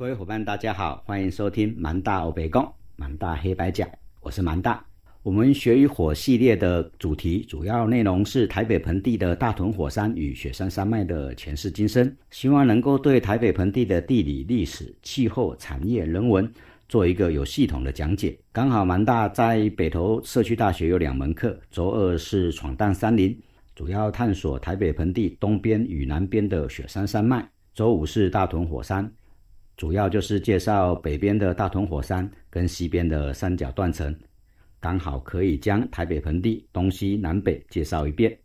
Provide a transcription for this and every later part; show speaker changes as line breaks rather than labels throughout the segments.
各位伙伴，大家好，欢迎收听蛮大欧北贡蛮大黑白讲，我是蛮大。我们学与火系列的主题主要内容是台北盆地的大屯火山与雪山山脉的前世今生，希望能够对台北盆地的地理、历史、气候、产业、人文做一个有系统的讲解。刚好蛮大在北投社区大学有两门课，周二是闯荡山林，主要探索台北盆地东边与南边的雪山山脉；周五是大屯火山，主要就是介绍北边的大屯火山跟西边的三角断层。刚好可以将台北盆地东西南北介绍一遍。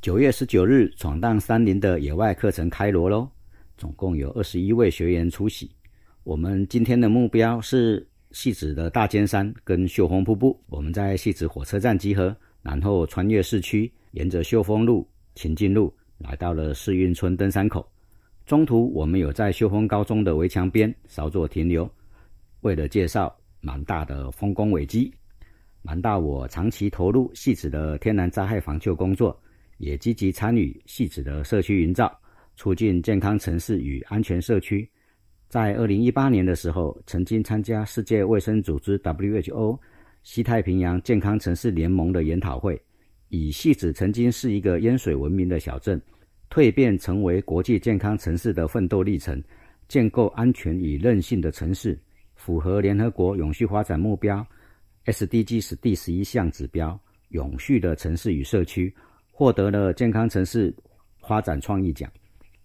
九月十九日，闯荡山林的野外课程开锣喽！总共有二十一位学员出席。我们今天的目标是戏子的大尖山跟秀峰瀑布。我们在戏子火车站集合，然后穿越市区，沿着秀峰路、秦进路，来到了世运村登山口。中途，我们有在秀峰高中的围墙边稍作停留，为了介绍。蛮大的丰功伟绩，蛮大我长期投入细致的天然灾害防救工作，也积极参与细致的社区营造，促进健康城市与安全社区。在二零一八年的时候，曾经参加世界卫生组织 WHO 西太平洋健康城市联盟的研讨会，以细子曾经是一个淹水闻名的小镇，蜕变成为国际健康城市的奋斗历程，建构安全与韧性的城市。符合联合国永续发展目标 SDGs 第十一项指标，永续的城市与社区获得了健康城市发展创意奖。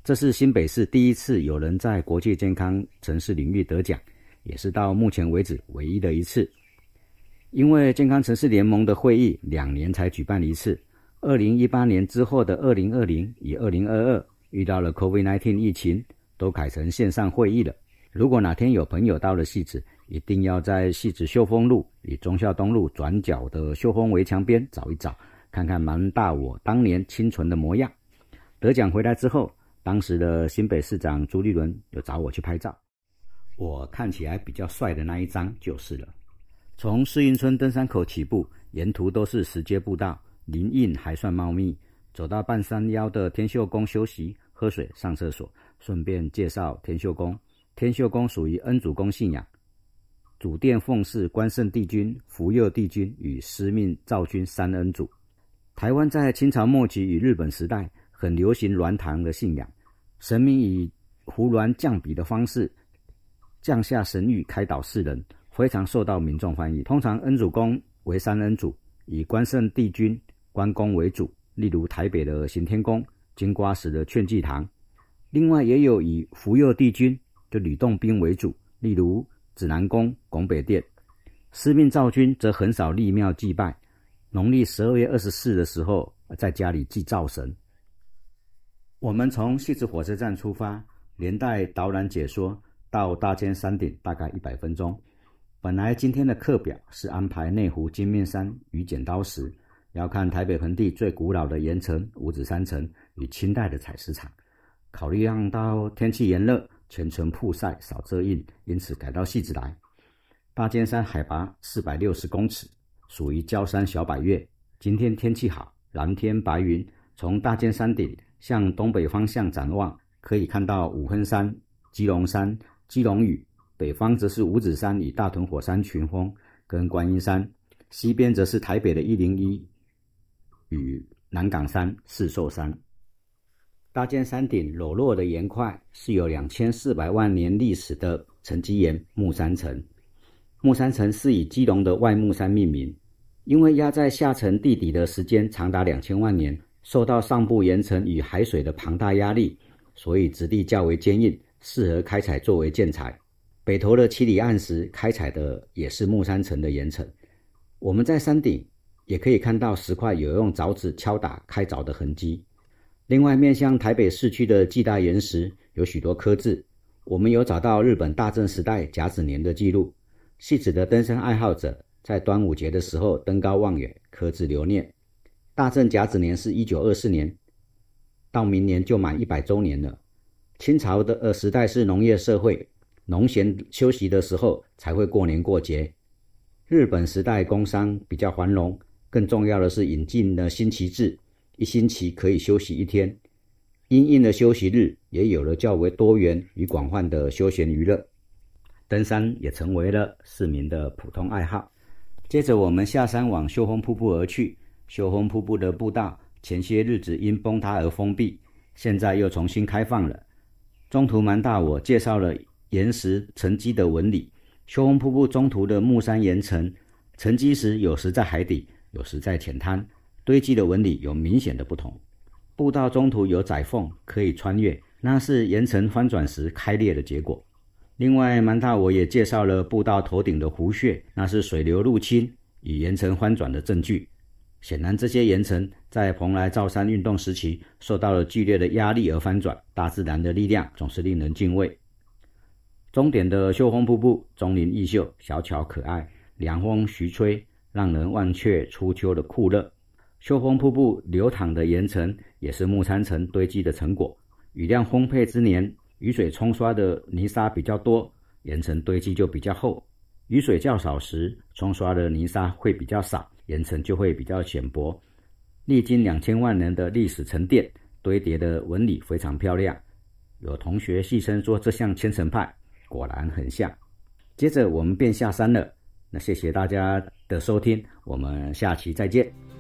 这是新北市第一次有人在国际健康城市领域得奖，也是到目前为止唯一的一次。因为健康城市联盟的会议两年才举办一次，二零一八年之后的二零二零与二零二二遇到了 COVID-19 疫情，都改成线上会议了。如果哪天有朋友到了戏子，一定要在戏子秀峰路与忠孝东路转角的秀峰围墙边找一找，看看蛮大我当年清纯的模样。得奖回来之后，当时的新北市长朱立伦有找我去拍照，我看起来比较帅的那一张就是了。从世运村登山口起步，沿途都是石阶步道，林荫还算茂密。走到半山腰的天秀宫休息、喝水、上厕所，顺便介绍天秀宫。天秀宫属于恩主公信仰，主殿奉祀关圣帝君、福佑帝君与司命造君三恩主。台湾在清朝末期与日本时代很流行鸾堂的信仰，神明以胡鸾降笔的方式降下神谕开导世人，非常受到民众欢迎。通常恩主公为三恩主，以关圣帝君、关公为主，例如台北的行天宫、金瓜石的劝济堂。另外也有以福佑帝君。就吕洞宾为主，例如指南宫、拱北殿。司命赵君则很少立庙祭拜，农历十二月二十四的时候，在家里祭灶神。我们从戏子火车站出发，连带导览解说到大尖山顶，大概一百分钟。本来今天的课表是安排内湖金面山与剪刀石，要看台北盆地最古老的岩层五指山城与清代的采石场。考虑让到天气炎热。全程曝晒少遮阴，因此改到戏子来。大尖山海拔四百六十公尺，属于焦山小百岳。今天天气好，蓝天白云。从大尖山顶向东北方向展望，可以看到五分山、基隆山、基隆屿。北方则是五指山与大屯火山群峰跟观音山，西边则是台北的一零一与南岗山、四寿山。搭建山顶裸露的岩块是有两千四百万年历史的沉积岩木山层。木山层是以基隆的外木山命名，因为压在下层地底的时间长达两千万年，受到上部岩层与海水的庞大压力，所以质地较为坚硬，适合开采作为建材。北投的七里岸时开采的也是木山层的岩层。我们在山顶也可以看到石块有用凿子敲打开凿的痕迹。另外，面向台北市区的巨大岩石有许多刻字，我们有找到日本大正时代甲子年的记录。细致的登山爱好者在端午节的时候登高望远，刻字留念。大正甲子年是一九二四年，到明年就满一百周年了。清朝的呃时代是农业社会，农闲休息的时候才会过年过节。日本时代工商比较繁荣，更重要的是引进了新旗帜。一星期可以休息一天。因应的休息日，也有了较为多元与广泛的休闲娱乐。登山也成为了市民的普通爱好。接着，我们下山往秀峰瀑布而去。秀峰瀑布的步道前些日子因崩塌而封闭，现在又重新开放了。中途蛮大我介绍了岩石沉积的纹理。秀峰瀑布中途的木山岩层沉积时，有时在海底，有时在浅滩，堆积的纹理有明显的不同。步道中途有窄缝可以穿越，那是岩层翻转时开裂的结果。另外，蛮大我也介绍了步道头顶的湖穴，那是水流入侵与岩层翻转的证据。显然，这些岩层在蓬莱造山运动时期受到了剧烈的压力而翻转。大自然的力量总是令人敬畏。终点的秀峰瀑布钟灵毓秀，小巧可爱，凉风徐吹，让人忘却初秋的酷热。秀峰瀑布流淌的岩层也是木山层堆积的成果。雨量丰沛之年。雨水冲刷的泥沙比较多，岩层堆积就比较厚；雨水较少时，冲刷的泥沙会比较少，岩层就会比较浅薄。历经两千万年的历史沉淀，堆叠的纹理非常漂亮。有同学戏称说这像千层派，果然很像。接着我们便下山了。那谢谢大家的收听，我们下期再见。